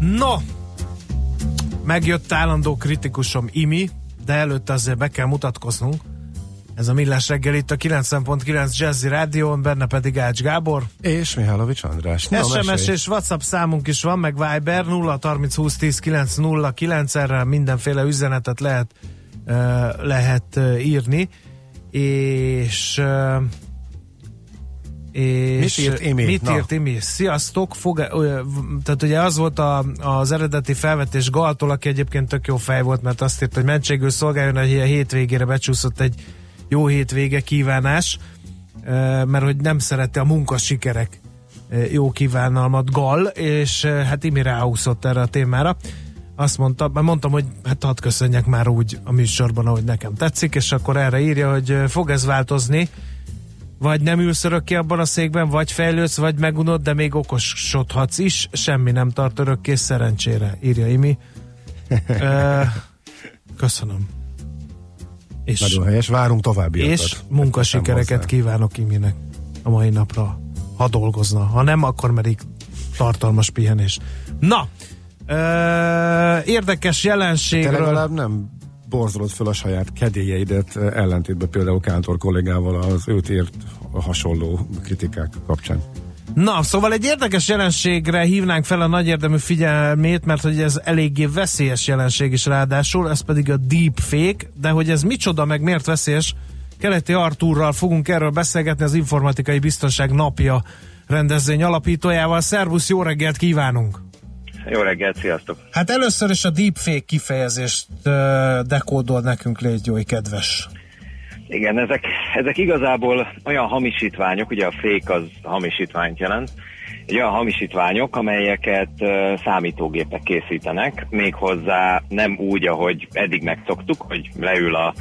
No, megjött állandó kritikusom Imi, de előtte azért be kell mutatkoznunk. Ez a Millás reggel itt a 90.9 Jazzy Rádión, benne pedig Ács Gábor. És Mihálovics András. No, SMS mesélj. és WhatsApp számunk is van, meg Viber 0 30 20 10 9 0 9 erre mindenféle üzenetet lehet, uh, lehet uh, írni. És uh, és mit írt Imi? Mit írt Imi? Sziasztok! Fog, tehát ugye az volt a, az eredeti felvetés Galtól, aki egyébként tök jó fej volt, mert azt írt, hogy mentségül szolgáljon, hogy a hétvégére becsúszott egy jó hétvége kívánás, mert hogy nem szerette a munkasikerek jó kívánalmat Gal, és hát Imi ráúszott erre a témára. Azt mondta, mert mondtam, hogy hát hadd köszönjek már úgy a műsorban, ahogy nekem tetszik, és akkor erre írja, hogy fog ez változni, vagy nem ülsz örökké abban a székben, vagy fejlődsz, vagy megunod, de még okosodhatsz is, semmi nem tart örökké szerencsére, írja Imi. Köszönöm. És, Nagyon helyes, várunk további És munkasikereket kívánok Iminek a mai napra, ha dolgozna. Ha nem, akkor pedig tartalmas pihenés. Na, ö, érdekes jelenségről... Te legalább nem borzolod föl a saját kedélyeidet ellentétben például Kántor kollégával az őt ért hasonló kritikák kapcsán. Na, szóval egy érdekes jelenségre hívnánk fel a nagy érdemű figyelmét, mert hogy ez eléggé veszélyes jelenség is ráadásul, ez pedig a deepfake, de hogy ez micsoda, meg miért veszélyes, Keleti Artúrral fogunk erről beszélgetni az Informatikai Biztonság Napja rendezvény alapítójával. Szervusz, jó reggelt kívánunk! Jó reggelt, sziasztok! Hát először is a deepfake kifejezést dekódol nekünk, légy jó, kedves. Igen, ezek, ezek igazából olyan hamisítványok, ugye a fake az hamisítványt jelent, egy olyan hamisítványok, amelyeket uh, számítógépek készítenek, méghozzá nem úgy, ahogy eddig megszoktuk, hogy leül a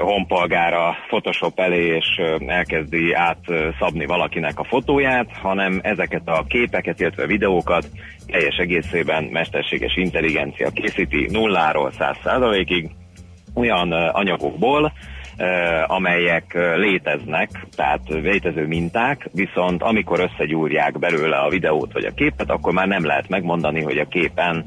honpolgára Photoshop elé, és elkezdi átszabni valakinek a fotóját, hanem ezeket a képeket, illetve videókat teljes egészében mesterséges intelligencia készíti nulláról száz százalékig olyan anyagokból, amelyek léteznek, tehát létező minták, viszont amikor összegyúrják belőle a videót vagy a képet, akkor már nem lehet megmondani, hogy a képen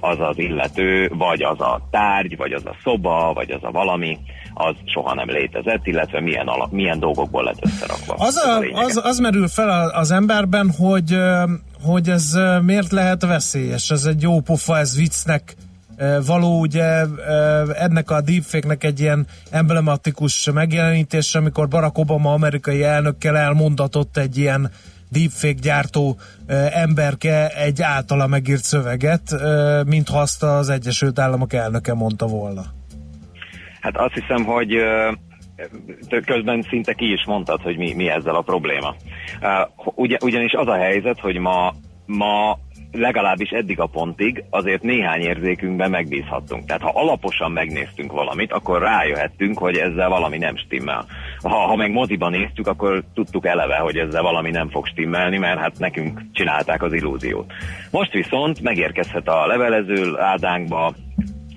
az az illető, vagy az a tárgy, vagy az a szoba, vagy az a valami, az soha nem létezett, illetve milyen, alap, milyen dolgokból lett összerakva. Az, a, az, az merül fel az emberben, hogy, hogy ez miért lehet veszélyes. Ez egy jó pofa, ez viccnek való ugye ennek a deepfake-nek egy ilyen emblematikus megjelenítés, amikor Barack Obama amerikai elnökkel elmondatott egy ilyen deepfake gyártó emberke egy általa megírt szöveget, mintha azt az Egyesült Államok elnöke mondta volna. Hát azt hiszem, hogy közben szinte ki is mondtad, hogy mi, mi ezzel a probléma. Ugyan, ugyanis az a helyzet, hogy ma, ma legalábbis eddig a pontig azért néhány érzékünkben megbízhattunk. Tehát ha alaposan megnéztünk valamit, akkor rájöhettünk, hogy ezzel valami nem stimmel. Ha, ha meg moziban néztük, akkor tudtuk eleve, hogy ezzel valami nem fog stimmelni, mert hát nekünk csinálták az illúziót. Most viszont megérkezhet a levelező ádánkba,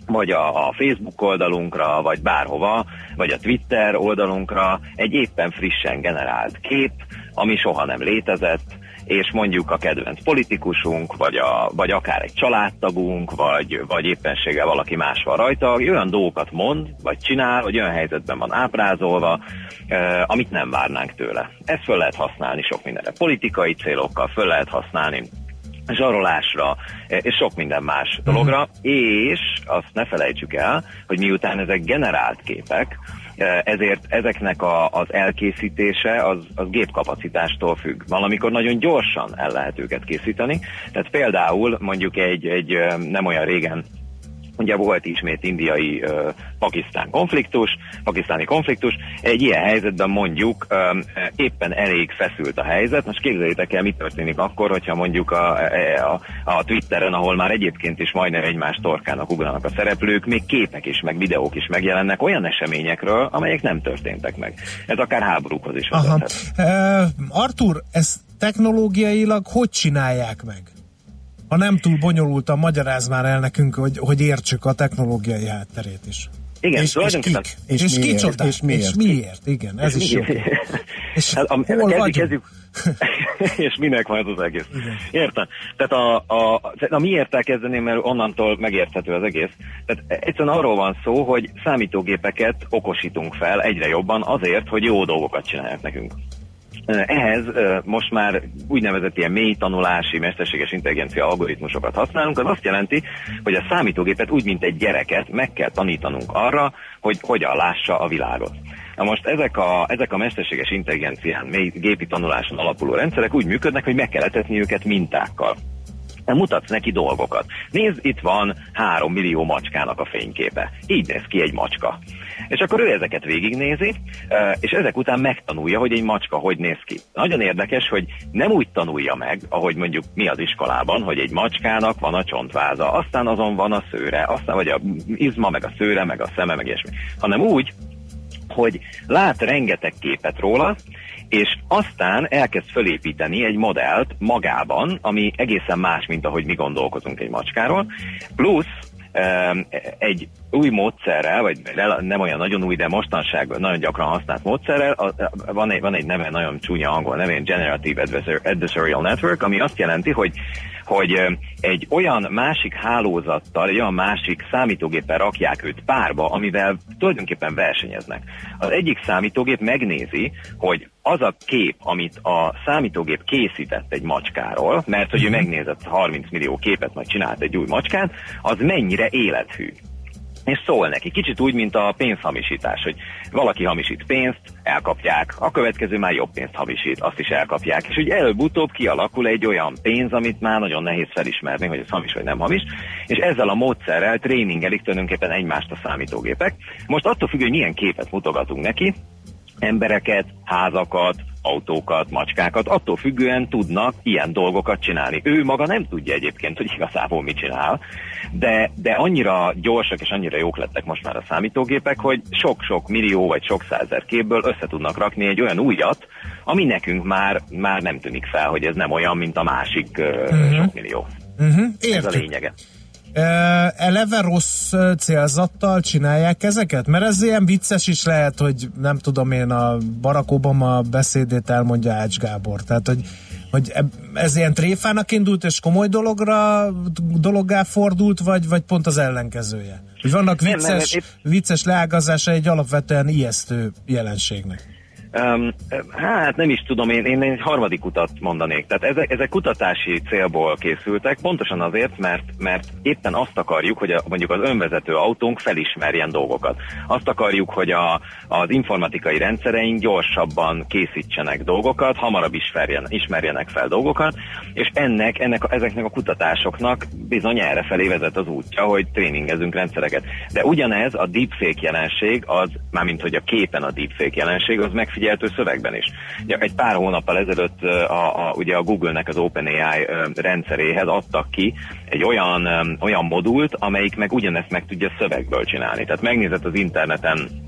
vagy a, a Facebook oldalunkra, vagy bárhova, vagy a Twitter oldalunkra egy éppen frissen generált kép, ami soha nem létezett, és mondjuk a kedvenc politikusunk, vagy, a, vagy akár egy családtagunk, vagy, vagy éppenséggel valaki más van rajta, olyan dolgokat mond, vagy csinál, vagy olyan helyzetben van ábrázolva, eh, amit nem várnánk tőle. Ezt föl lehet használni sok mindenre. Politikai célokkal föl lehet használni zsarolásra, és sok minden más dologra, uh-huh. és azt ne felejtsük el, hogy miután ezek generált képek, ezért ezeknek a, az elkészítése az, az gépkapacitástól függ. Valamikor nagyon gyorsan el lehet őket készíteni, tehát például mondjuk egy, egy nem olyan régen Ugye volt ismét indiai uh, pakisztán konfliktus, pakisztáni konfliktus. Egy ilyen helyzetben mondjuk éppen elég feszült a helyzet. Most képzeljétek el, mi történik akkor, hogyha mondjuk a, a, a Twitteren, ahol már egyébként is majdnem egymás torkának ugranak a szereplők, még képek is, meg videók is megjelennek olyan eseményekről, amelyek nem történtek meg. Ez akár háborúkhoz is vezethet. Uh, Artur, ezt technológiailag hogy csinálják meg? Ha nem túl bonyolultan, magyaráz már el nekünk, hogy, hogy értsük a technológiai hátterét is. Igen, és, és kik? És, és miért? Kicsoda? És miért? És miért? Igen, ez és is miért? jó. És hát, hol kezdjük? Kezdjük, és minek van ez az egész. Igen. Értem. Tehát a, a, a miért kezdeném, mert onnantól megérthető az egész. Tehát egyszerűen arról van szó, hogy számítógépeket okosítunk fel egyre jobban azért, hogy jó dolgokat csinálják nekünk. Ehhez most már úgynevezett ilyen mély tanulási, mesterséges intelligencia algoritmusokat használunk, az azt jelenti, hogy a számítógépet úgy, mint egy gyereket meg kell tanítanunk arra, hogy hogyan lássa a világot. Na most ezek a, ezek a mesterséges intelligencián, mély gépi tanuláson alapuló rendszerek úgy működnek, hogy meg kell etetni őket mintákkal mutatsz neki dolgokat. Nézd, itt van három millió macskának a fényképe. Így néz ki egy macska. És akkor ő ezeket végignézi, és ezek után megtanulja, hogy egy macska hogy néz ki. Nagyon érdekes, hogy nem úgy tanulja meg, ahogy mondjuk mi az iskolában, hogy egy macskának van a csontváza, aztán azon van a szőre, aztán vagy a izma, meg a szőre, meg a szeme, meg ilyesmi. Hanem úgy, hogy lát rengeteg képet róla, és aztán elkezd fölépíteni egy modellt magában, ami egészen más, mint ahogy mi gondolkozunk egy macskáról, plusz egy új módszerrel, vagy nem olyan nagyon új, de mostanság nagyon gyakran használt módszerrel, van egy, van egy neve, nagyon csúnya angol nevén, Generative Adversarial Network, ami azt jelenti, hogy hogy egy olyan másik hálózattal, egy olyan másik számítógéppel rakják őt párba, amivel tulajdonképpen versenyeznek. Az egyik számítógép megnézi, hogy az a kép, amit a számítógép készített egy macskáról, mert hogy ő mhm. megnézett 30 millió képet, majd csinált egy új macskát, az mennyire élethű és szól neki. Kicsit úgy, mint a pénzhamisítás, hogy valaki hamisít pénzt, elkapják, a következő már jobb pénzt hamisít, azt is elkapják, és úgy előbb-utóbb kialakul egy olyan pénz, amit már nagyon nehéz felismerni, hogy ez hamis vagy nem hamis, és ezzel a módszerrel tréningelik tulajdonképpen egymást a számítógépek. Most attól függ, hogy milyen képet mutogatunk neki, embereket, házakat, autókat, macskákat, attól függően tudnak ilyen dolgokat csinálni. Ő maga nem tudja egyébként, hogy igazából mit csinál, de, de annyira gyorsak és annyira jók lettek most már a számítógépek, hogy sok-sok millió vagy sok százer képből össze tudnak rakni egy olyan újat, ami nekünk már, már nem tűnik fel, hogy ez nem olyan, mint a másik uh-huh. sok millió. Uh-huh. Ez a lényege eleve rossz célzattal csinálják ezeket? Mert ez ilyen vicces is lehet, hogy nem tudom én a Barack Obama beszédét elmondja Ács Gábor. Tehát, hogy, hogy ez ilyen tréfának indult, és komoly dologra, dologgá fordult, vagy, vagy pont az ellenkezője? Hogy vannak vicces, nem, nem, nem, vicces leágazása egy alapvetően ijesztő jelenségnek. Um, hát nem is tudom, én, én egy harmadik utat mondanék. Tehát ezek, ezek kutatási célból készültek, pontosan azért, mert, mert éppen azt akarjuk, hogy a, mondjuk az önvezető autónk felismerjen dolgokat. Azt akarjuk, hogy a, az informatikai rendszereink gyorsabban készítsenek dolgokat, hamarabb ismerjen, ismerjenek fel dolgokat, és ennek, ennek ezeknek a kutatásoknak bizony erre felé vezet az útja, hogy tréningezünk rendszereket. De ugyanez a deepfake jelenség, az, mármint hogy a képen a deepfake jelenség, az megfigyel megfigyeltő szövegben is. Ugye egy pár hónappal ezelőtt a, a, ugye a Google-nek az OpenAI rendszeréhez adtak ki egy olyan, olyan modult, amelyik meg ugyanezt meg tudja szövegből csinálni. Tehát megnézett az interneten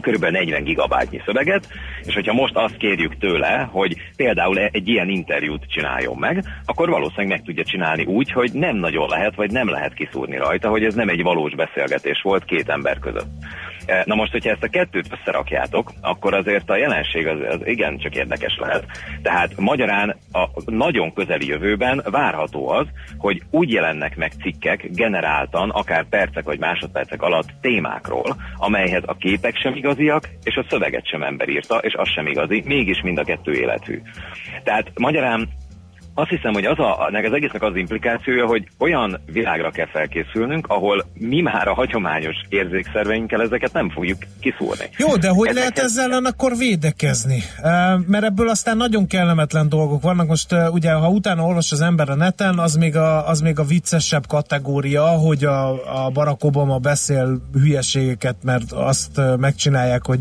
kb. 40 gigabájtnyi szöveget, és hogyha most azt kérjük tőle, hogy például egy ilyen interjút csináljon meg, akkor valószínűleg meg tudja csinálni úgy, hogy nem nagyon lehet, vagy nem lehet kiszúrni rajta, hogy ez nem egy valós beszélgetés volt két ember között. Eh, na most, hogyha ezt a kettőt összerakjátok, akkor azért a jelenség az, az igen csak érdekes lehet. Tehát magyarán a nagyon közeli jövőben várható az, hogy úgy jelennek meg cikkek generáltan, akár percek vagy másodpercek alatt témákról, amelyhez a képek sem igaziak, és a szöveget sem ember írta, és az sem igazi, mégis mind a kettő életű. Tehát magyarán azt hiszem, hogy az, a, az egésznek az implikációja, hogy olyan világra kell felkészülnünk, ahol mi már a hagyományos érzékszerveinkkel ezeket nem fogjuk kiszúrni. Jó, de hogy ezeket... lehet ezzel ellen akkor védekezni? Mert ebből aztán nagyon kellemetlen dolgok vannak. Most ugye, ha utána olvas az ember a neten, az még a, az még a viccesebb kategória, hogy a, a Barack Obama beszél hülyeségeket, mert azt megcsinálják, hogy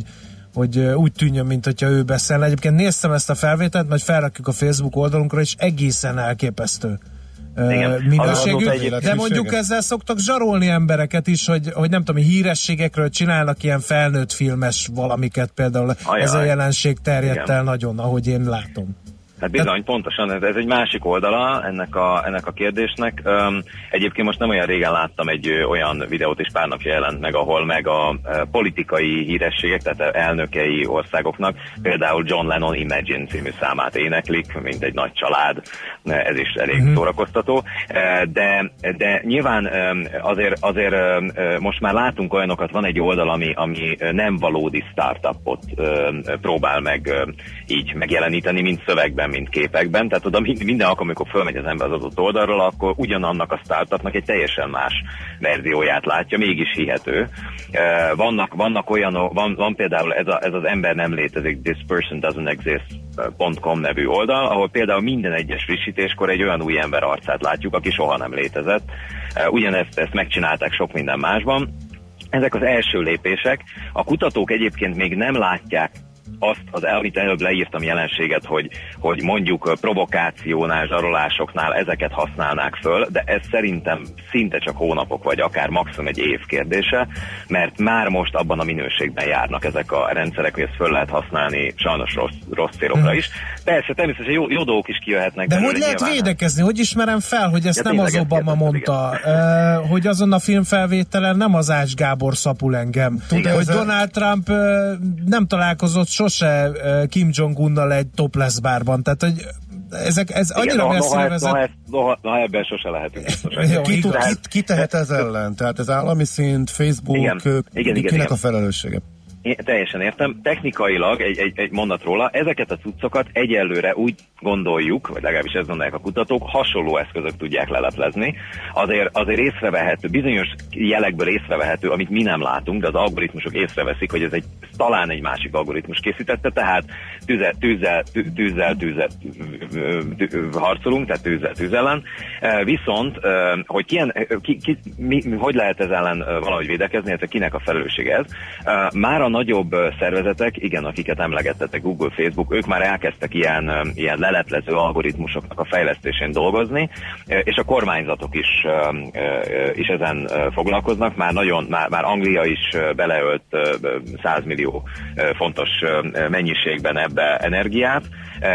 hogy úgy tűnjön, mint hogyha ő beszél. Egyébként néztem ezt a felvételt, majd felrakjuk a Facebook oldalunkra, és egészen elképesztő Igen. minőségű, de mondjuk ezzel szoktak zsarolni embereket is, hogy, hogy nem tudom, hírességekről csinálnak ilyen felnőtt filmes valamiket, például Ajaj. ez a jelenség terjedt el nagyon, ahogy én látom. Hát bizony, pontosan, ez, ez egy másik oldala ennek a, ennek a kérdésnek. Um, egyébként most nem olyan régen láttam egy ö, olyan videót, és pár napja jelent meg, ahol meg a ö, politikai hírességek, tehát elnökei országoknak, például John Lennon Imagine című számát éneklik, mint egy nagy család, ez is elég mm-hmm. szórakoztató. De, de nyilván azért, azért most már látunk olyanokat, van egy oldal, ami, ami nem valódi startupot próbál meg így megjeleníteni, mint szövegben, mint képekben, tehát oda minden alkalom, amikor fölmegy az ember az adott oldalról, akkor ugyanannak a startupnak egy teljesen más verzióját látja, mégis hihető. Vannak, vannak olyanok, van, van például ez, a, ez az ember nem létezik, this person doesn't exist.com nevű oldal, ahol például minden egyes frissítéskor egy olyan új ember arcát látjuk, aki soha nem létezett. Ugyanezt ezt megcsinálták sok minden másban. Ezek az első lépések. A kutatók egyébként még nem látják azt az amit előbb leírtam jelenséget, hogy, hogy mondjuk provokációnál, zsarolásoknál ezeket használnák föl, de ez szerintem szinte csak hónapok, vagy akár maximum egy év kérdése, mert már most abban a minőségben járnak ezek a rendszerek, hogy ezt föl lehet használni sajnos rossz, rossz célokra hmm. is. Persze, természetesen jó, jó dolgok is kijöhetnek. De hogy lehet nyilván. védekezni? Hogy ismerem fel, hogy ezt ja, nem az Obama mondta, uh, hogy azon a filmfelvételen nem az Ács Gábor szapul engem. Tudod, hogy Donald Trump uh, nem találkozott sose Kim Jong-unnal egy topless bárban, tehát hogy ezek, ez annyira Igen, messzire. Noha, noha, noha, ebben sose lehetünk ki, ki, ki tehet ez ellen? Tehát ez állami szint, Facebook, igen, igen, kinek igen, a felelőssége? Én teljesen értem. Technikailag egy, egy, egy mondat róla, ezeket a cuccokat egyelőre úgy gondoljuk, vagy legalábbis ezt gondolják a kutatók, hasonló eszközök tudják leleplezni. Azért, azért észrevehető, bizonyos jelekből észrevehető, amit mi nem látunk, de az algoritmusok észreveszik, hogy ez egy talán egy másik algoritmus készítette, tehát tűzzel, tűzzel, tűzzel, tűzzel, harcolunk, tehát tűzzel, tűz. Viszont, hogy ki, ki, ki, mi, hogy lehet ez ellen valahogy védekezni, ez kinek a felelőssége ez? Már a nagyobb szervezetek, igen, akiket emlegettetek, Google, Facebook, ők már elkezdtek ilyen, ilyen leleplező algoritmusoknak a fejlesztésén dolgozni, és a kormányzatok is, is ezen foglalkoznak. Már nagyon, már, már Anglia is beleölt 100 millió fontos mennyiségben ebbe energiát,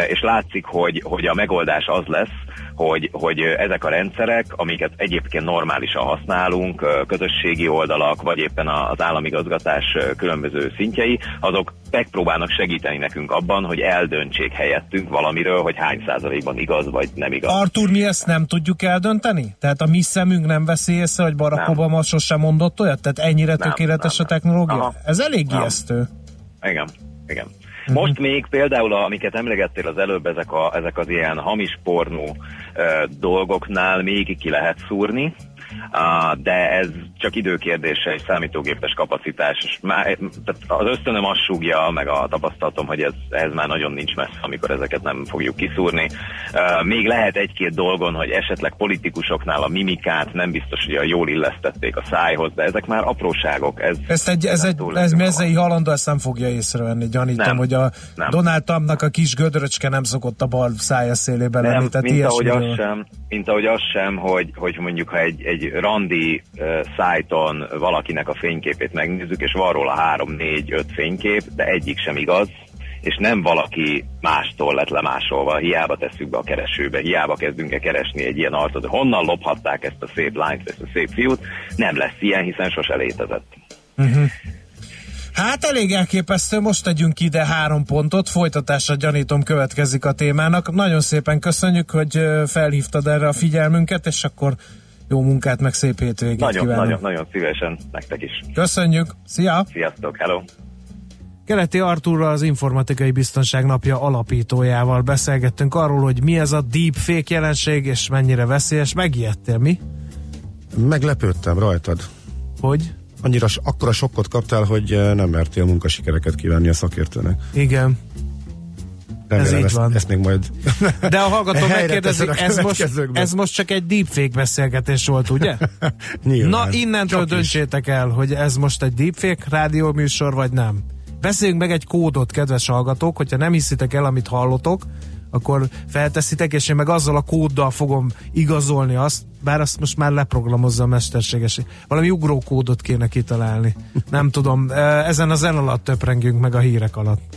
és látszik, hogy, hogy a megoldás az lesz, hogy, hogy ezek a rendszerek, amiket egyébként normálisan használunk, közösségi oldalak, vagy éppen az államigazgatás különböző szintjei, azok megpróbálnak segíteni nekünk abban, hogy eldöntsék helyettünk valamiről, hogy hány százalékban igaz, vagy nem igaz. Artur, mi ezt nem tudjuk eldönteni? Tehát a mi szemünk nem veszi észre, hogy Barack nem. Obama sosem mondott olyat? Tehát ennyire nem, tökéletes nem, a technológia? Aha. Ez elég ijesztő. Igen, igen. Uh-huh. Most még például, amiket emlegettél az előbb, ezek, a, ezek az ilyen hamis pornó uh, dolgoknál még ki lehet szúrni, de ez csak időkérdése, egy számítógépes kapacitás. És már, tehát az ösztönöm azt súgja, meg a tapasztalatom, hogy ez, ez már nagyon nincs messze, amikor ezeket nem fogjuk kiszúrni. Még lehet egy-két dolgon, hogy esetleg politikusoknál a mimikát nem biztos, hogy a jól illesztették a szájhoz, de ezek már apróságok. Ez, ezt egy, ez, egy, ez mezei halandó ezt nem fogja észrevenni, gyanítom, nem, hogy a nem. Donald Trumpnak a kis gödröcske nem szokott a bal szája szélébe lenni. Nem, tehát mint, ahogy az sem, mint ahogy az sem, hogy, hogy mondjuk ha egy, egy randi uh, szájton valakinek a fényképét megnézzük, és van róla három, négy, öt fénykép, de egyik sem igaz, és nem valaki mástól lett lemásolva, hiába tesszük be a keresőbe, hiába kezdünk el keresni egy ilyen arcot, honnan lophatták ezt a szép lányt, ezt a szép fiút, nem lesz ilyen, hiszen sose létezett. Uh-huh. Hát elég elképesztő, most tegyünk ide három pontot, folytatásra gyanítom következik a témának. Nagyon szépen köszönjük, hogy felhívtad erre a figyelmünket, és akkor jó munkát, meg szép hétvégét nagyon, kívánok. Nagyon, nagyon szívesen, nektek is. Köszönjük, szia! Sziasztok, hello! Keleti Artúrral az Informatikai Biztonság Napja alapítójával beszélgettünk arról, hogy mi ez a deepfake jelenség, és mennyire veszélyes. Megijedtél mi? Meglepődtem rajtad. Hogy? Annyira akkora sokkot kaptál, hogy eh, nem mertél munkasikereket kívánni a szakértőnek. Igen. Remélem, ez így ezt, van. Ezt még majd De a hallgató megkérdezik, ez most, ez most csak egy deepfake beszélgetés volt, ugye? Na, innentől csak döntsétek is. el, hogy ez most egy deepfake rádióműsor, vagy nem. Beszéljünk meg egy kódot, kedves hallgatók, hogyha nem hiszitek el, amit hallotok, akkor felteszitek, és én meg azzal a kóddal fogom igazolni azt, bár azt most már leprogramozza a mesterséges. Valami ugrókódot kéne kitalálni. Nem tudom, ezen a zen alatt töprengünk meg a hírek alatt.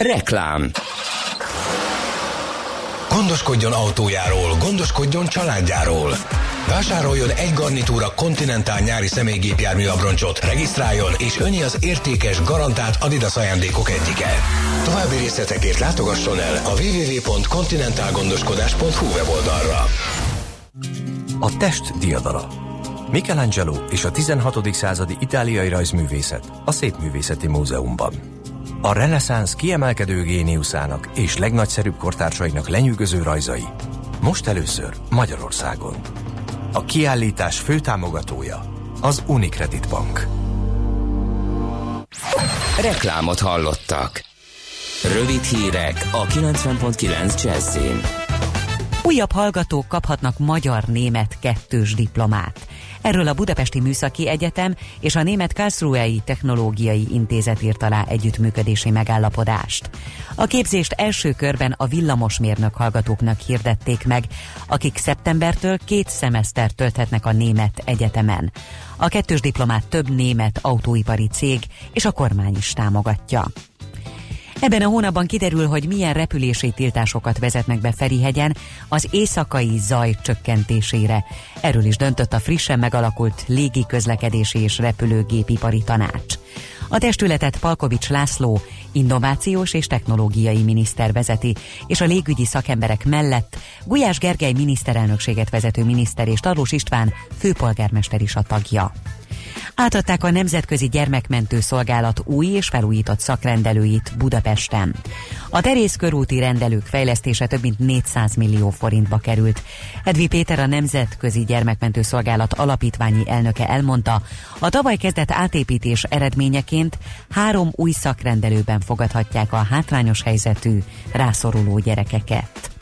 Reklám Gondoskodjon autójáról, gondoskodjon családjáról. Vásároljon egy garnitúra Continental nyári személygépjármű abroncsot, regisztráljon, és öni az értékes, garantált Adidas ajándékok egyike. További részletekért látogasson el a www.continentalgondoskodás.hu weboldalra. A test diadala. Michelangelo és a 16. századi itáliai rajzművészet a Szépművészeti Múzeumban. A reneszánsz kiemelkedő géniuszának és legnagyszerűbb kortársainak lenyűgöző rajzai. Most először Magyarországon. A kiállítás főtámogatója az Unicredit Bank. Reklámot hallottak. Rövid hírek a 90.9 Jazzin. Újabb hallgatók kaphatnak magyar-német kettős diplomát. Erről a Budapesti Műszaki Egyetem és a Német Karlsruhei Technológiai Intézet írt alá együttműködési megállapodást. A képzést első körben a villamosmérnök hallgatóknak hirdették meg, akik szeptembertől két szemeszter tölthetnek a Német Egyetemen. A kettős diplomát több német autóipari cég és a kormány is támogatja. Ebben a hónapban kiderül, hogy milyen repülési tiltásokat vezetnek be Ferihegyen az éjszakai zaj csökkentésére. Erről is döntött a frissen megalakult légi közlekedési és repülőgépipari tanács. A testületet Palkovics László, innovációs és technológiai miniszter vezeti, és a légügyi szakemberek mellett Gulyás Gergely miniszterelnökséget vezető miniszter és Tarlós István főpolgármester is a tagja. Átadták a Nemzetközi Gyermekmentő Szolgálat új és felújított szakrendelőit Budapesten. A Terész körúti rendelők fejlesztése több mint 400 millió forintba került. Edvi Péter a Nemzetközi Gyermekmentő Szolgálat alapítványi elnöke elmondta, a tavaly kezdett átépítés eredményeként három új szakrendelőben fogadhatják a hátrányos helyzetű, rászoruló gyerekeket.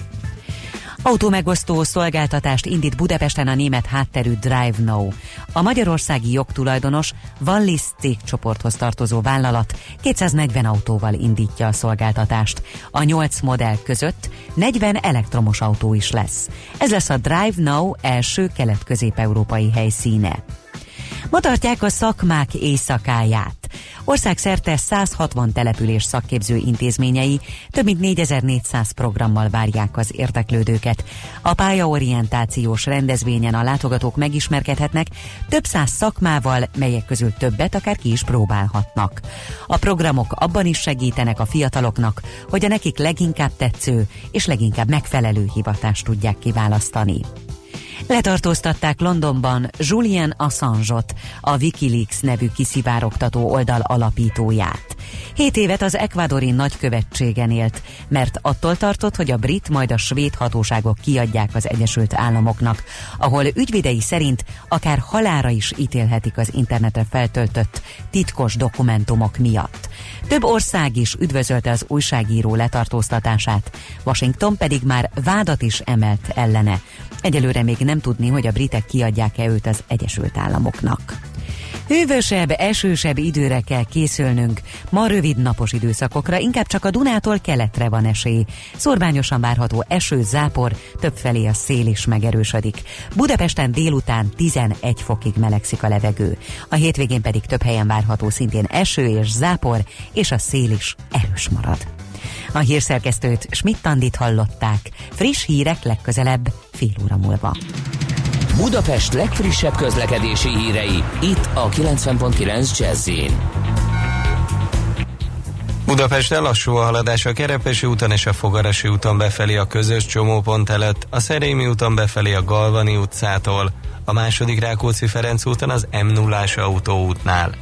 Autómegosztó szolgáltatást indít Budapesten a német hátterű Drive Now. A magyarországi jogtulajdonos Wallis cégcsoporthoz tartozó vállalat 240 autóval indítja a szolgáltatást. A 8 modell között 40 elektromos autó is lesz. Ez lesz a Drive Now első kelet-közép-európai helyszíne. Ma tartják a szakmák éjszakáját. Országszerte 160 település szakképző intézményei több mint 4400 programmal várják az érteklődőket. A pályaorientációs rendezvényen a látogatók megismerkedhetnek több száz szakmával, melyek közül többet akár ki is próbálhatnak. A programok abban is segítenek a fiataloknak, hogy a nekik leginkább tetsző és leginkább megfelelő hivatást tudják kiválasztani. Letartóztatták Londonban Julian Assange-ot, a Wikileaks nevű kiszivárogtató oldal alapítóját. Hét évet az ekvadori nagykövetségen élt, mert attól tartott, hogy a brit majd a svéd hatóságok kiadják az Egyesült Államoknak, ahol ügyvidei szerint akár halára is ítélhetik az internetre feltöltött titkos dokumentumok miatt. Több ország is üdvözölte az újságíró letartóztatását, Washington pedig már vádat is emelt ellene. Egyelőre még nem tudni, hogy a britek kiadják-e őt az Egyesült Államoknak. Hővösebb, esősebb időre kell készülnünk. Ma rövid napos időszakokra, inkább csak a Dunától keletre van esély. Szorványosan várható eső, zápor, többfelé a szél is megerősödik. Budapesten délután 11 fokig melegszik a levegő. A hétvégén pedig több helyen várható szintén eső és zápor, és a szél is erős marad. A hírszerkesztőt Schmidt-Tandit hallották. Friss hírek legközelebb, fél óra múlva. Budapest legfrissebb közlekedési hírei, itt a 90.9 jazz Budapest lassú a haladás a Kerepesi úton és a Fogarasi úton befelé a közös csomópont előtt, a Szerémi úton befelé a Galvani utcától, a második Rákóczi Ferenc úton az m 0 autóútnál.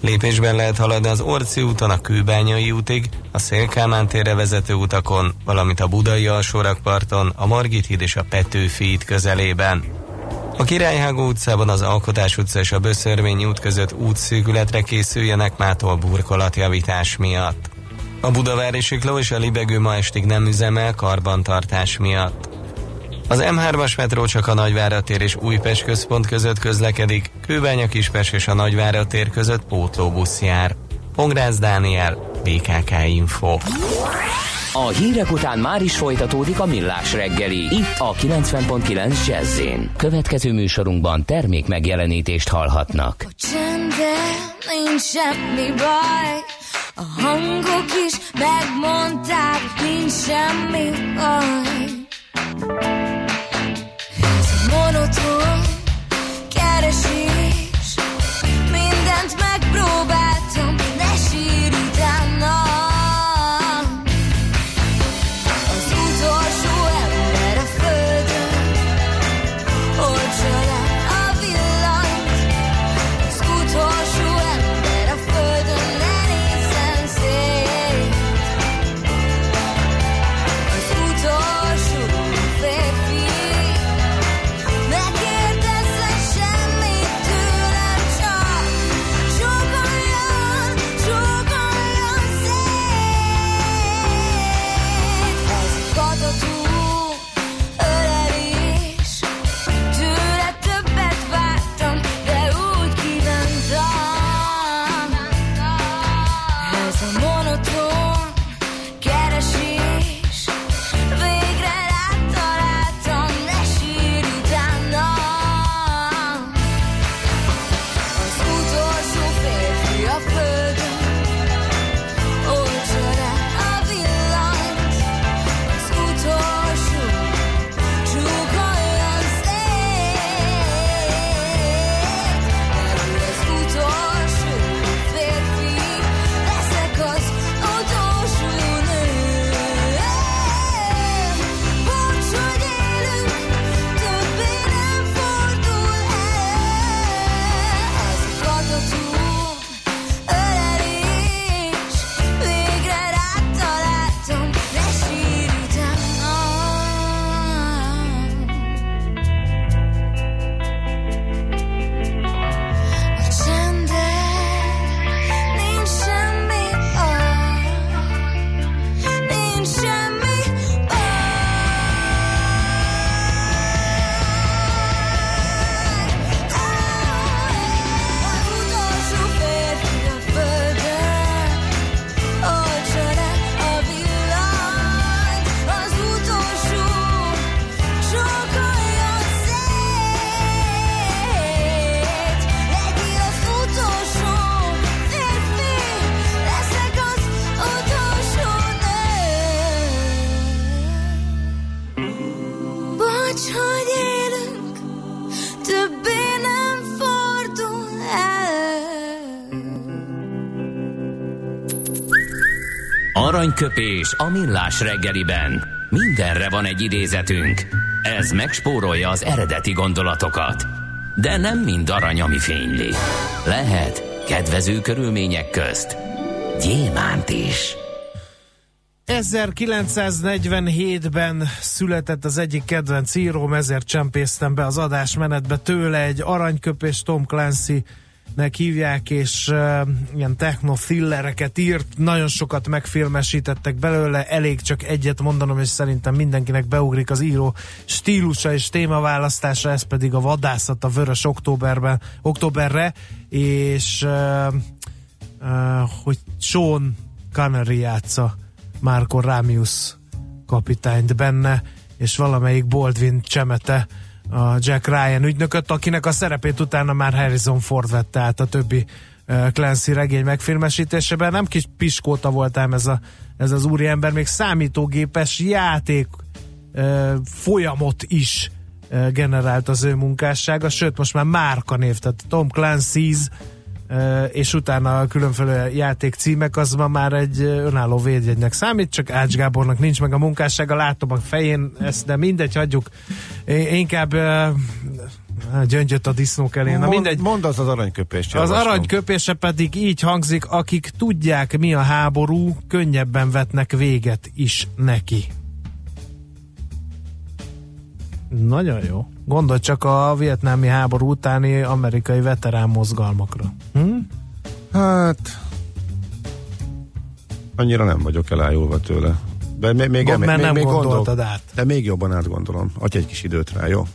Lépésben lehet haladni az Orci úton a Kőbányai útig, a Szélkámán térre vezető utakon, valamint a Budai alsórakparton, a Margit híd és a Petőfi híd közelében. A Királyhágó utcában az Alkotás utca és a Böszörményi út között útszűkületre készüljenek mától burkolatjavítás miatt. A Budavári Sikló és a Libegő ma estig nem üzemel karbantartás miatt. Az M3-as metró csak a Nagyvárad tér és Újpest központ között közlekedik, Kőbánya Kispest és a Nagyvárad tér között pótlóbusz jár. Pongrász Dániel, BKK Info. A hírek után már is folytatódik a millás reggeli, itt a 90.9 jazz Következő műsorunkban termék megjelenítést hallhatnak. nincs semmi baj, a hangok is megmondták, nincs semmi baj. Monoton keresés, Aranyköpés a millás reggeliben. Mindenre van egy idézetünk. Ez megspórolja az eredeti gondolatokat. De nem mind arany, ami fényli. Lehet kedvező körülmények közt gyémánt is. 1947-ben született az egyik kedvenc íróm, ezért csempésztem be az adásmenetbe tőle egy aranyköpés Tom Clancy nek hívják, és uh, ilyen techno-thrillereket írt, nagyon sokat megfilmesítettek belőle, elég csak egyet mondanom, és szerintem mindenkinek beugrik az író stílusa és témaválasztása, ez pedig a vadászat a vörös októberben, októberre, és uh, uh, hogy Sean Connery játsza Marco Ramius kapitányt benne, és valamelyik Baldwin csemete a Jack Ryan ügynököt, akinek a szerepét utána már Harrison Ford vette át a többi Clancy regény megfilmesítésében. Nem kis piskóta voltám ez, a, ez az úriember, még számítógépes játék folyamot is generált az ő munkássága, sőt most már márka név, tehát Tom Clancy's és utána a különféle játékcímek az ma már egy önálló védjegynek számít, csak Ács Gábornak nincs meg a munkássága, látom a fején ezt, de mindegy, hagyjuk. Én inkább gyöngyöt a disznók elé. Na mindegy. Mondd az az aranyköpést. Az aranyköpése pedig így hangzik, akik tudják mi a háború, könnyebben vetnek véget is neki. Nagyon jó. Gondolj csak a vietnámi háború utáni amerikai veterán mozgalmakra. Hm? Hát annyira nem vagyok elájulva tőle. De még, még, Gond, még, nem még gondoltad gondol, át. De még jobban átgondolom. Adj egy kis időt rá, jó?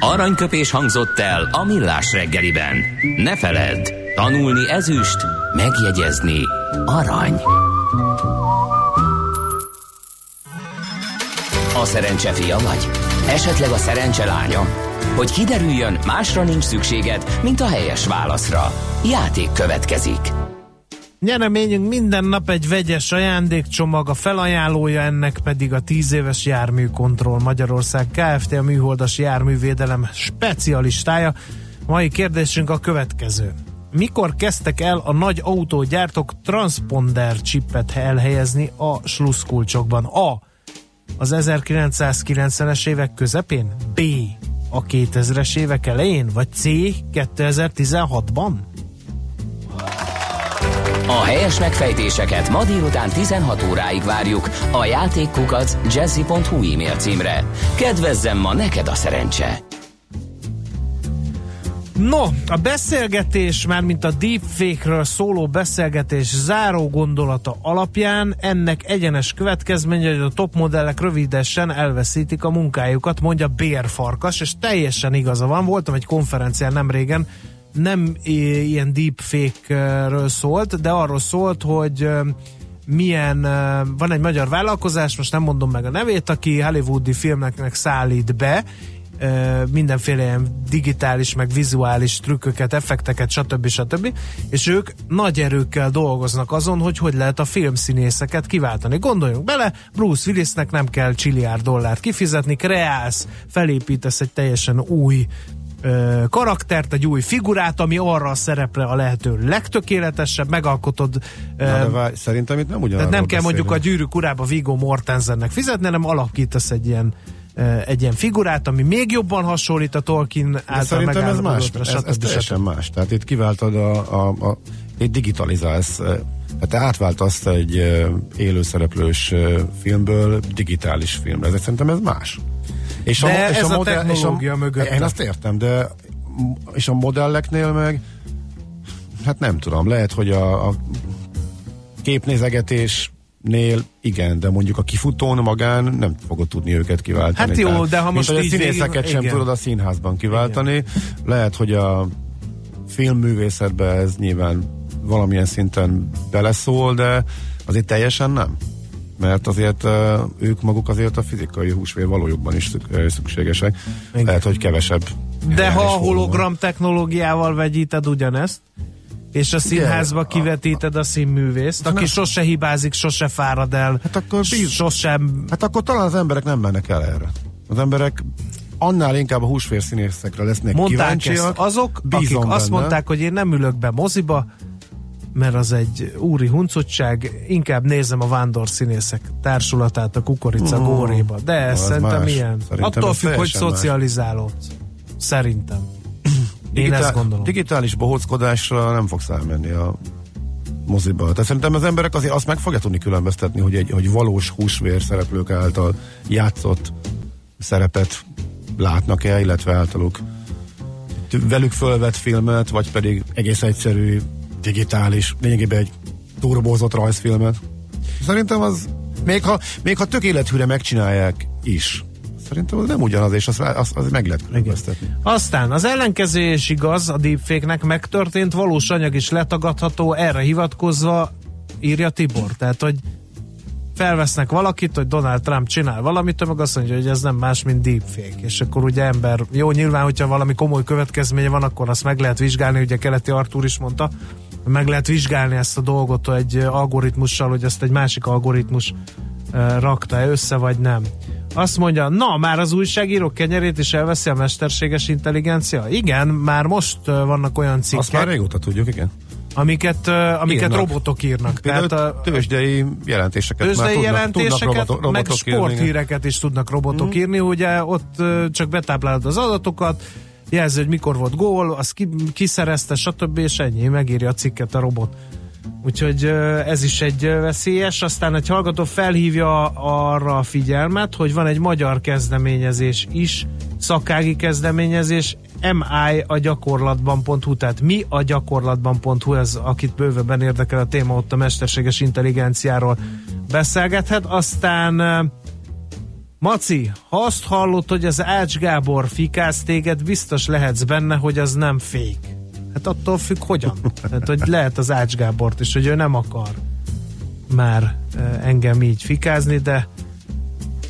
Aranyköpés hangzott el a millás reggeliben. Ne feledd, tanulni ezüst, megjegyezni arany. A szerencse fia vagy? Esetleg a szerencse lánya? Hogy kiderüljön, másra nincs szükséged, mint a helyes válaszra. Játék következik. Nyereményünk minden nap egy vegyes ajándékcsomag, a felajánlója ennek pedig a 10 éves járműkontroll Magyarország Kft. a műholdas járművédelem specialistája. Mai kérdésünk a következő. Mikor kezdtek el a nagy autógyártók transponder chipet elhelyezni a sluszkulcsokban? A az 1990-es évek közepén? B. A 2000-es évek elején? Vagy C. 2016-ban? A helyes megfejtéseket ma délután 16 óráig várjuk a játékkukac jazzy.hu e-mail címre. Kedvezzem ma neked a szerencse! No, a beszélgetés, már mint a deepfake-ről szóló beszélgetés záró gondolata alapján ennek egyenes következménye, hogy a top modellek rövidesen elveszítik a munkájukat, mondja Bérfarkas, és teljesen igaza van. Voltam egy konferencián nem régen, nem ilyen deepfake-ről szólt, de arról szólt, hogy milyen, van egy magyar vállalkozás, most nem mondom meg a nevét, aki hollywoodi filmeknek szállít be, mindenféle ilyen digitális, meg vizuális trükköket, effekteket, stb. stb. És ők nagy erőkkel dolgoznak azon, hogy hogy lehet a filmszínészeket kiváltani. Gondoljunk bele, Bruce Willisnek nem kell csilliárd dollárt kifizetni, kreálsz, felépítesz egy teljesen új ö, karaktert, egy új figurát, ami arra a szerepre a lehető legtökéletesebb, megalkotod. Ö, Na, de várj, szerintem itt nem ugyanarról Tehát nem kell beszélünk. mondjuk a gyűrűk urába Viggo Mortensennek fizetni, hanem alakítasz egy ilyen egy ilyen figurát, ami még jobban hasonlít a Tolkien által Szerintem ez más, ez, ez, ez teljesen más. Tehát itt kiváltad a, a, a itt digitalizálsz, hát te átváltasz egy élőszereplős filmből digitális filmre. Ez szerintem ez más. És de a, és ez a, modell, a technológia és a, mögött. Én azt értem, de és a modelleknél meg hát nem tudom, lehet, hogy a, a képnézegetés nél igen, de mondjuk a kifutón magán nem fogod tudni őket kiváltani. Hát jó, Tehát, de ha most így a színészeket sem igen. tudod a színházban kiváltani. Igen. Lehet, hogy a filmművészetbe ez nyilván valamilyen szinten beleszól, de azért teljesen nem. Mert azért ők maguk azért a fizikai húsvér valójukban is szükségesek. Igen. Lehet, hogy kevesebb. De ha a hologram technológiával vegyíted ugyanezt, és a színházba kivetíted a színművészt, aki sose hibázik, sose fárad el, hát akkor bíz, sosem... Hát akkor talán az emberek nem mennek el erre. Az emberek annál inkább a húsvérszínészekre lesznek Mondták kíváncsiak. Ezt azok, akik benne. azt mondták, hogy én nem ülök be moziba, mert az egy úri huncutság, inkább nézem a vándorszínészek társulatát a kukorica Mm. góréba. De ez szerintem más. ilyen. Szerintem Attól függ, hogy más. szocializálódsz. Szerintem. Én Digitál- ezt gondolom. Digitális bohóckodásra nem fogsz elmenni a moziba. Tehát szerintem az emberek azért azt meg fogja tudni különböztetni, hogy egy hogy valós húsvér szereplők által játszott szerepet látnak-e, illetve általuk velük fölvett filmet, vagy pedig egész egyszerű, digitális, lényegében egy turbózott rajzfilmet. Szerintem az, még ha, még ha tök élethűre megcsinálják is, szerintem az nem ugyanaz, és az, az, az meg lehet különböztetni. Aztán az ellenkező is igaz, a deepfake-nek megtörtént, valós anyag is letagadható, erre hivatkozva írja Tibor. Tehát, hogy felvesznek valakit, hogy Donald Trump csinál valamit, ő meg azt mondja, hogy ez nem más, mint deepfake. És akkor ugye ember, jó, nyilván, hogyha valami komoly következménye van, akkor azt meg lehet vizsgálni, ugye Keleti Artúr is mondta, meg lehet vizsgálni ezt a dolgot egy algoritmussal, hogy ezt egy másik algoritmus rakta össze, vagy nem. Azt mondja, na, már az újságírók kenyerét is elveszi a mesterséges intelligencia? Igen, már most vannak olyan cikkek, Azt már régóta tudjuk, igen. amiket, amiket Írnak. robotok írnak. Például Tehát a, tőzsdei jelentéseket Tőzsdei már tudnak, jelentéseket, tudnak robotok, meg robotok igen. sporthíreket is tudnak robotok Mhm. írni, ugye ott csak betáplálod az adatokat, jelzi, hogy mikor volt gól, azt ki, kiszerezte, stb. és ennyi, megírja a cikket a robot. Úgyhogy ez is egy veszélyes. Aztán egy hallgató felhívja arra a figyelmet, hogy van egy magyar kezdeményezés is, szakági kezdeményezés, MI a gyakorlatban.hu, tehát mi a gyakorlatban.hu, ez akit bővebben érdekel a téma, ott a mesterséges intelligenciáról beszélgethet. Aztán Maci, ha azt hallod, hogy az Ács Gábor fikáz téged, biztos lehetsz benne, hogy az nem fake. Hát attól függ, hogyan. Tehát, hogy lehet az Ács Gábort is, hogy ő nem akar már eh, engem így fikázni, de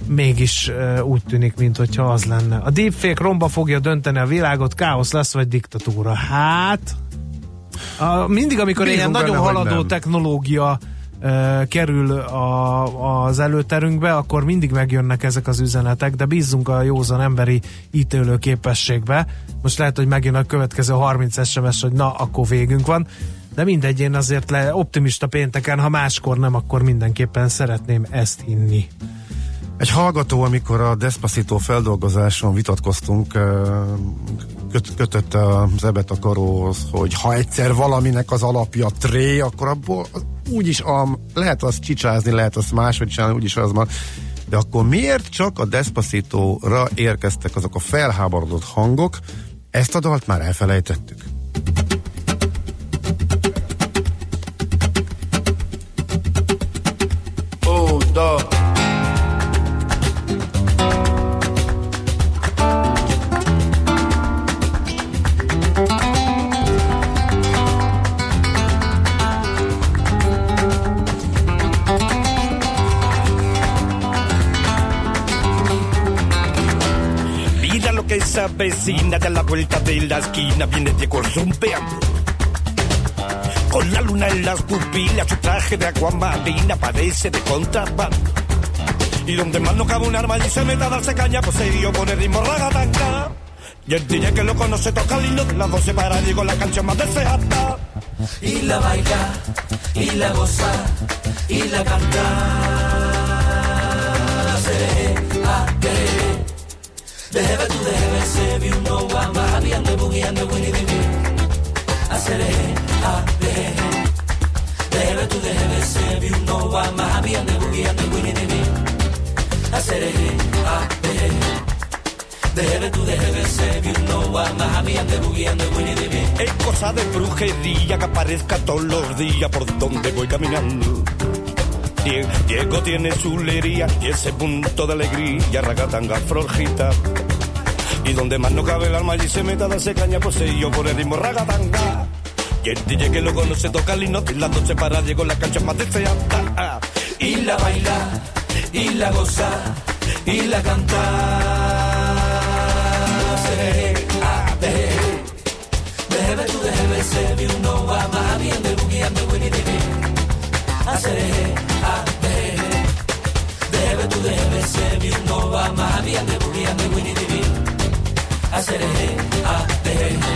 mégis eh, úgy tűnik, mintha az lenne. A deepfake romba fogja dönteni a világot, káosz lesz, vagy diktatúra. Hát, a, mindig, amikor Bízunk ilyen nagyon benne, haladó technológia kerül a, az előterünkbe, akkor mindig megjönnek ezek az üzenetek, de bízzunk a józan emberi ítélő képességbe. Most lehet, hogy megjön a következő 30 SMS, hogy na, akkor végünk van. De mindegy, én azért le, optimista pénteken, ha máskor nem, akkor mindenképpen szeretném ezt hinni. Egy hallgató, amikor a Despacito feldolgozáson vitatkoztunk, köt, kötötte az ebet a karóhoz, hogy ha egyszer valaminek az alapja tré, akkor abból úgyis am, lehet azt csicsázni, lehet azt máshogy csinálni, úgyis az van. De akkor miért csak a Despacito-ra érkeztek azok a felháborodott hangok? Ezt a dalt már elfelejtettük. Se avecina de la vuelta de la esquina, viene Diego zumpeando. Con la luna en las pupilas, su traje de aguamarina parece de contrabando. Y donde más no cabe un arma y se meta a darse caña, pues se dio por el ritmo ragatanga. Y el DJ que lo conoce toca lindo de las 12 para digo la canción más deseada. y la baila, y la goza, y la canta. Debe tu debe se vi un no guamba Viendo bugiendo buen y vivir Haceré a de Debe tu debe se vi un no guamba Viendo bugiendo buen y vivir Haceré a de Debe tu debe se vi un no guamba Viendo bugiendo buen y vivir Es cosa de brujería que aparezca todos los días Por donde voy caminando. Die- Diego tiene su lería y ese punto de alegría, ragatanga, florjita. Y donde más no cabe el alma y se meta darse caña, yo por el ritmo ragatanga. Y el DJ que lo conoce toca el y las noche para Diego la cancha más deseada. y la baila, y la goza, y la canta. Déjeme tú, déjeme ser, uno va más bien de bugueando, ah, déjeme, déjeme tú, déjeme ser, mi uno va más bien de bugueando, winnie di Haceré, ah, déjeme,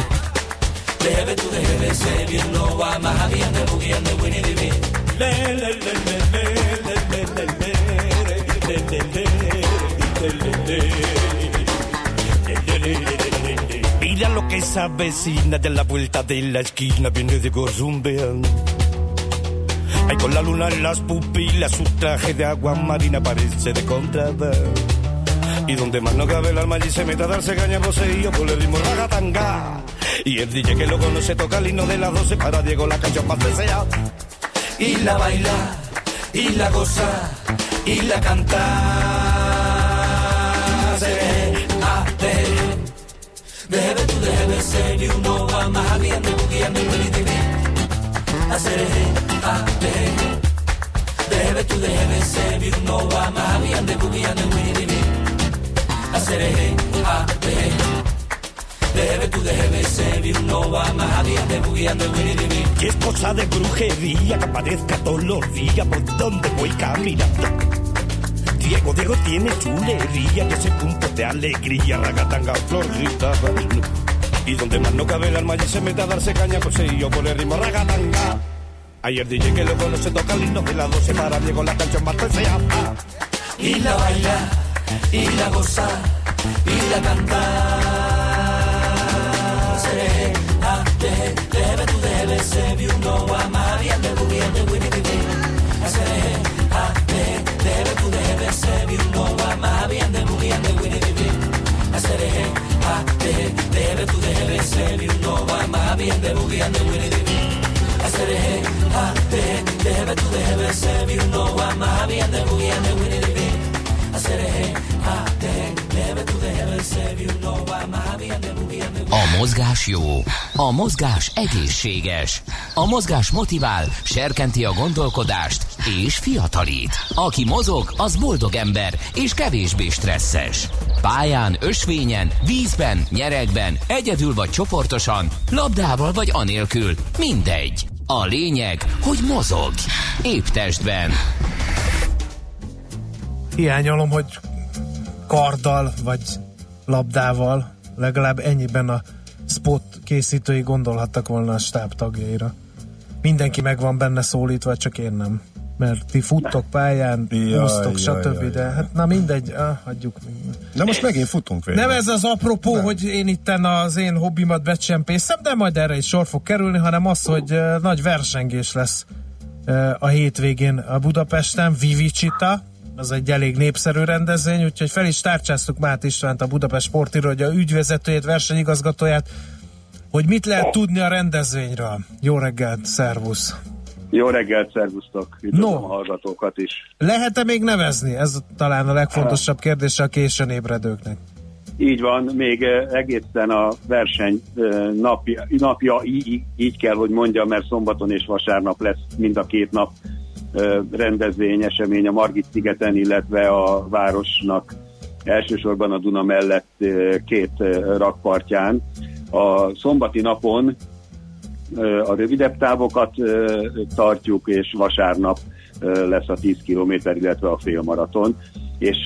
déjeme tú, déjeme debe ser bien no va más bien de boogie and the winnie the Pooh. Le le le le le le le le le le le le le le Mira lo que esa vecina de la vuelta de la esquina viene de Gozumbean. Ay, con la luna en las pupilas, su traje de agua marina parece de contrabando. Y donde más no cabe el alma allí se mete a darse caña poseído por el ritmo ragatanga. Y el DJ que lo conoce toca el himno de las 12 para Diego la canción más deseada. y la baila, y la goza, y la canta. Se ve, a ver, debe tú debe ser y uno va más bien de boogie and the the Pooh. Hacer levante. Debe tu debe se bir nova mavi ande bugi ande wiri mi. Asere he a be. Debe tu debe se bir nova mavi ande bugi ande wiri mi. Y es cosa de brujería que aparezca todos los días por donde voy caminando. Diego, Diego tiene chulería, que ese punto de alegría, ragatanga, florita, y donde más no cabe el alma y se mete a darse caña, pues sí, yo por el ritmo ragatanga. Ayer dije que luego no se toca el himno de las 12 para Diego la canción más sea Y la baila, y la goza, y la canta. Seré, ah, deje, debe, tú debe, se no María, de buguiente, wibbidi, seré, debe, tú se no María, de seré, ah, deje, debe, tú se no de. hacer hey, ha, deje, déjeme tú, déjeme ser, you know a hobby and then we and then we need it ha, deje, déjeme tú, déjeme ser, you know a hobby and then we and. A mozgás jó, a mozgás egészséges, a mozgás motivál, serkenti a gondolkodást és fiatalít. Aki mozog, az boldog ember és kevésbé stresszes. Pályán, ösvényen, vízben, nyeregben, egyedül vagy csoportosan, labdával vagy anélkül, mindegy. A lényeg, hogy mozog. Épp testben. Hiányolom, hogy karddal vagy labdával legalább ennyiben a spot készítői gondolhattak volna a stáb tagjaira. Mindenki meg van benne szólítva, csak én nem. Mert ti futtok pályán, Jaj, úsztok, jaj, stb. jaj, de jaj. hát na mindegy, ah, hagyjuk. De most megint futunk végre. Nem ez az apropó, Nem. hogy én itten az én hobbimat becsempészem, de majd erre is sor fog kerülni, hanem az, hogy uh, nagy versengés lesz uh, a hétvégén a Budapesten, Vivicita, az egy elég népszerű rendezvény, úgyhogy fel is tárcsáztuk Mát Istvánt, a Budapest sportirodja ügyvezetőjét, versenyigazgatóját, hogy mit lehet tudni a rendezvényről. Jó reggelt, szervusz! Jó reggelt, szervusztok! Üdvözlöm No. a hallgatókat is. Lehet-e még nevezni? Ez talán a legfontosabb kérdés a későn ébredőknek. Így van, még eh, egészen a verseny eh, napja, napja így, így kell, hogy mondjam, mert szombaton és vasárnap lesz mind a két nap eh, rendezvény, esemény a Margit szigeten, illetve a városnak elsősorban a Duna mellett két rakpartján. A szombati napon a rövidebb távokat tartjuk, és vasárnap lesz a 10 km, illetve a félmaraton. És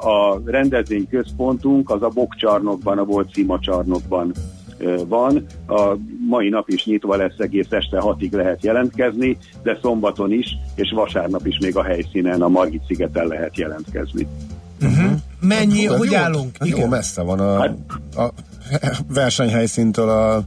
a rendezvény központunk az a Bokcsarnokban, a volt Szima csarnokban eh, van. A mai nap is nyitva lesz, egész este hatig lehet jelentkezni, de szombaton is, és vasárnap is még a helyszínen, a Margit szigeten lehet jelentkezni. Mennyi, Hát, hogy jó, állunk? hát Jó Igen. messze van a, Hát- a versenyhelyszíntől a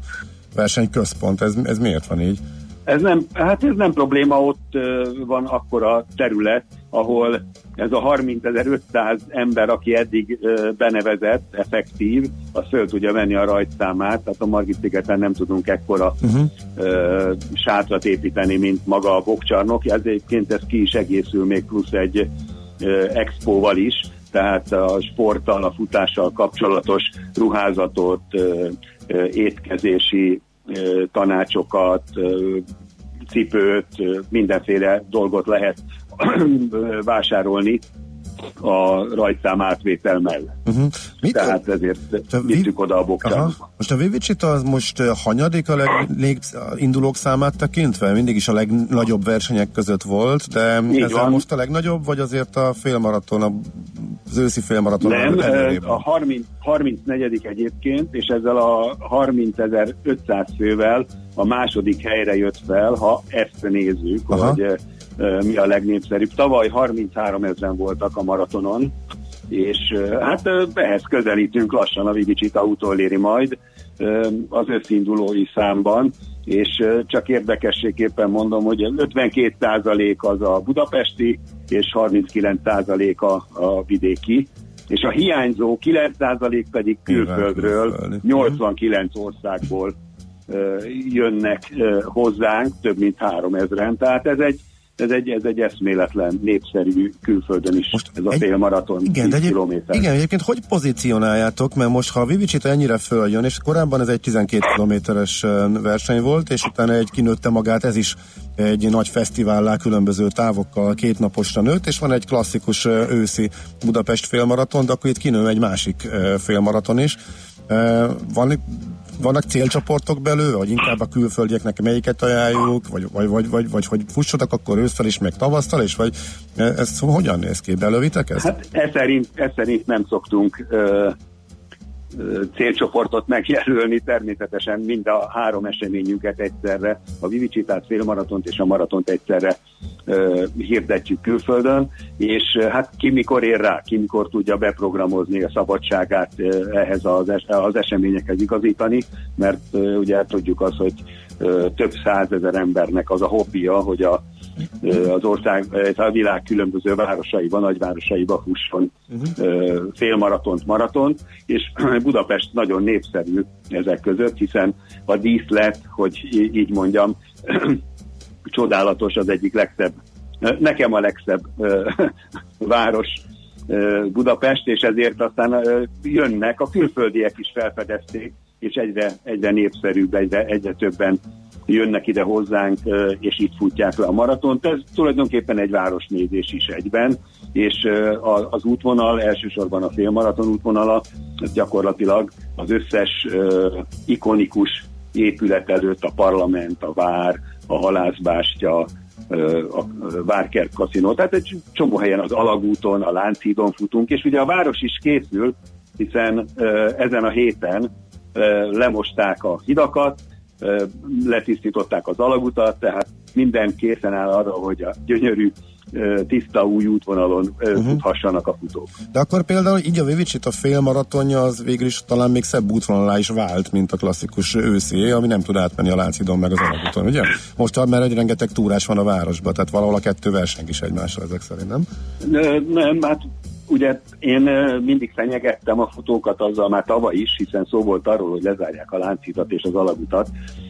versenyközpont. Ez, ez miért van így? Ez nem, hát ez nem probléma, ott van akkora terület, ahol ez a 30.500 ember, aki eddig benevezett, effektív, az föl tudja venni a rajtszámát, tehát a Margit szigeten nem tudunk ekkora uh-huh. sátrat építeni, mint maga a bokcsarnok, ez egyébként ez ki is egészül még plusz egy expóval is, tehát a sporttal, a futással kapcsolatos ruházatot, étkezési tanácsokat, cipőt, mindenféle dolgot lehet vásárolni a rajtszám átvétel mellett. Uh-huh. Mit Tehát ezért vittük oda a. Aha. Most a Vivicita az most hanyadik a leg, indulók számát tekintve? Mindig is a legnagyobb versenyek között volt, de Így ez van. most a legnagyobb, vagy azért a félmaraton, a az őszi félmaraton Nem, a 30, 34 egyébként, és ezzel a 30.500 fővel a második helyre jött fel, ha ezt nézzük, Aha. hogy ö, mi a legnépszerűbb. Tavaly 33 ezeren voltak a maratonon, és hát ehhez közelítünk lassan, a Vigicita utoléri majd az összindulói számban, és csak érdekességképpen mondom, hogy 52% az a budapesti, és 39% a, a vidéki, és a hiányzó 9% pedig külföldről, külföldi. 89 országból jönnek hozzánk, több mint 3000-en, tehát ez egy ez egy, ez egy eszméletlen, népszerű külföldön is Most ez a egy- félmaraton, Igen, 10 de egyéb, kilométer. igen, egyébként hogy pozícionáljátok, mert most ha a Vivicita ennyire följön, és korábban ez egy 12 kilométeres verseny volt, és utána egy kinőtte magát, ez is egy nagy fesztivállá különböző távokkal két naposra nőtt, és van egy klasszikus őszi Budapest félmaraton, de akkor itt kinő egy másik félmaraton is. Van, vannak célcsoportok belőle, vagy inkább a külföldieknek melyiket ajánljuk, vagy, vagy, vagy, vagy, vagy hogy fussatok akkor ősszel is, meg tavasszal is, vagy ö, ez hogyan néz ki? Belövitek ezt? Hát ez szerint, ez szerint nem szoktunk ö, célcsoportot megjelölni, természetesen mind a három eseményünket egyszerre, a Vivicitát, félmaratont és a maratont egyszerre ö, hirdetjük külföldön, és hát ki mikor ér rá, ki mikor tudja beprogramozni a szabadságát ö, ehhez az, es- az eseményekhez igazítani, mert ö, ugye tudjuk azt, hogy több százezer embernek az a hobbija, hogy a az ország, a világ különböző városaiban, nagyvárosaiban fusson ö, félmaratont, maratont, és Budapest nagyon népszerű ezek között, hiszen a díszlet, hogy így mondjam, csodálatos, az egyik legszebb, nekem a legszebb város Budapest, és ezért aztán jönnek, a külföldiek is felfedezték, és egyre, egyre népszerűbb, egyre, egyre többen jönnek ide hozzánk, és itt futják le a maratont. Ez tulajdonképpen egy városnézés is egyben, és az útvonal, elsősorban a félmaraton útvonala, gyakorlatilag az összes ikonikus épület előtt a parlament, a vár, a halászbástya, a Várkert kaszinó, tehát egy csomó helyen az Alagúton, a Lánchídon futunk, és ugye a város is készül, hiszen ezen a héten lemosták a hidakat, letisztították az alagutat, tehát minden készen áll arra, hogy a gyönyörű, tiszta új útvonalon Mhm. futhassanak a futók. De akkor például így a Vivicsit a félmaratonja az végül is talán még szebb útvonalá is vált, mint a klasszikus őszi, ami nem tud átmenni a Lánchidon meg az Alagúton, ugye? Most már egy rengeteg túrás van a városban, tehát valahol a kettő verseng is egymással ezek szerint, nem? Nem, hát ugye én mindig fenyegettem a futókat azzal már tavaly is, hiszen szó volt arról, hogy lezárják a Lánchidat és az Alagutat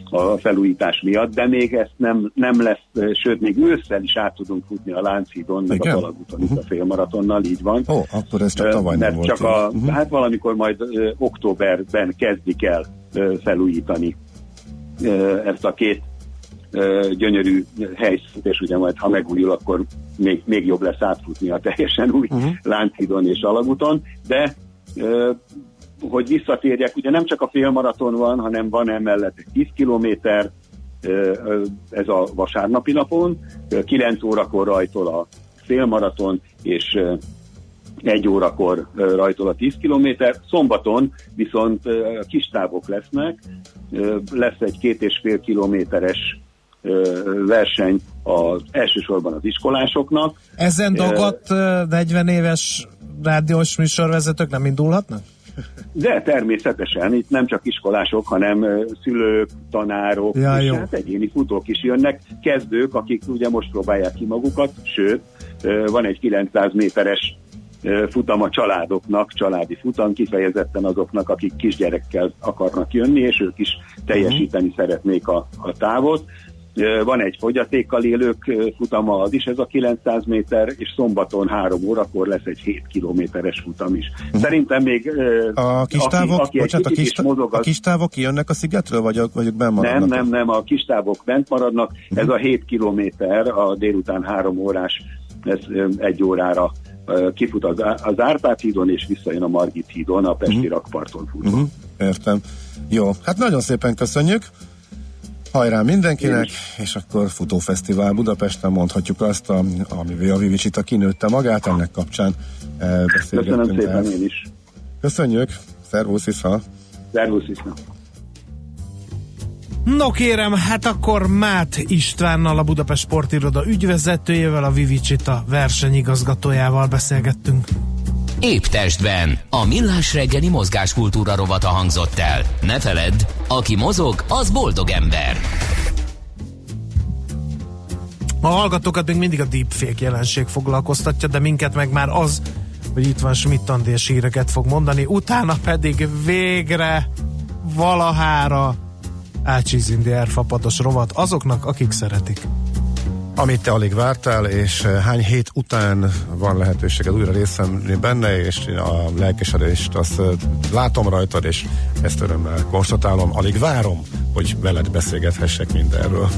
a felújítás miatt, de még ezt nem, nem lesz, sőt, még ősszel is át tudunk futni a Lánchidon, meg Igen? az Alagúton, itt a félmaratonnal, így van. Ó, akkor ez csak tavaly nem mert volt. csak a, Mhm. hát valamikor majd ö, októberben kezdik el ö, felújítani ö, ezt a két gyönyörű helyszínt, és ugye majd ha megújul, akkor még, még jobb lesz átfutni a teljesen új uh-huh. Lánchidon és Alagúton, de hogy visszatérjek, ugye nem csak a félmaraton van, hanem van emellett egy 10 kilométer, ez a vasárnapi napon, ö, 9 órakor rajtol a félmaraton, és egy órakor rajtol a 10 kilométer. Szombaton viszont kis távok lesznek, lesz egy két és fél kilométeres verseny az elsősorban az iskolásoknak. Ezen dagadt ö, 40 éves rádiós műsorvezetők nem indulhatnak? De természetesen itt nem csak iskolások, hanem szülők, tanárok, Ja, és jó. hát egyéni futók is jönnek, kezdők, akik ugye most próbálják ki magukat, sőt, van egy 900 méteres futam a családoknak, családi futam, kifejezetten azoknak, akik kisgyerekkel akarnak jönni, és ők is teljesíteni Mhm. szeretnék a, a távot. Van egy fogyatékkal élők futama, az is ez a 900 méter, és szombaton 3 órakor lesz egy 7 kilométeres futam is. Szerintem még Mhm. A kis aki- távok, aki egy bocsánat, a kis, is mozog, a kis távok kijönnek a szigetről, vagy, vagy ők nem, maradnak? nem, nem, a kis távok bent maradnak. Mhm. Ez a 7 kilométer, a délután 3 órás, ez egy órára kifut az, az Árpád hídon, és visszajön a Margit hídon, a Pesti rakparton futva. Uh-huh. Értem. Jó, hát nagyon szépen köszönjük. Hajrá mindenkinek, és akkor Futófesztivál Budapesten mondhatjuk azt, a, amivel a Vivicsita kinőtte magát, ennek kapcsán eh, beszélgettünk. Köszönöm szépen el. én is. Köszönjük, szervusz Isza. Szervusz Isza. No kérem, hát akkor Mát Istvánnal, a Budapest Sportiroda ügyvezetőjével, a Vivicsita versenyigazgatójával beszélgettünk. Épp testben. A millás reggeli mozgáskultúra rovata hangzott el. Ne feledd, aki mozog, az boldog ember. A hallgatókat még mindig a deepfake jelenség foglalkoztatja, de minket meg már az, hogy itt van Schmidt Andi és híreket fog mondani, utána pedig végre valahára átsízindi erfapados rovat azoknak, akik szeretik. Amit te alig vártál, és eh, hány hét után van lehetőséged újra részt venni benne, és a lelkesedést azt eh, látom rajtad, és ezt örömmel konstatálom, alig várom, hogy veled beszélgethessek mindenről.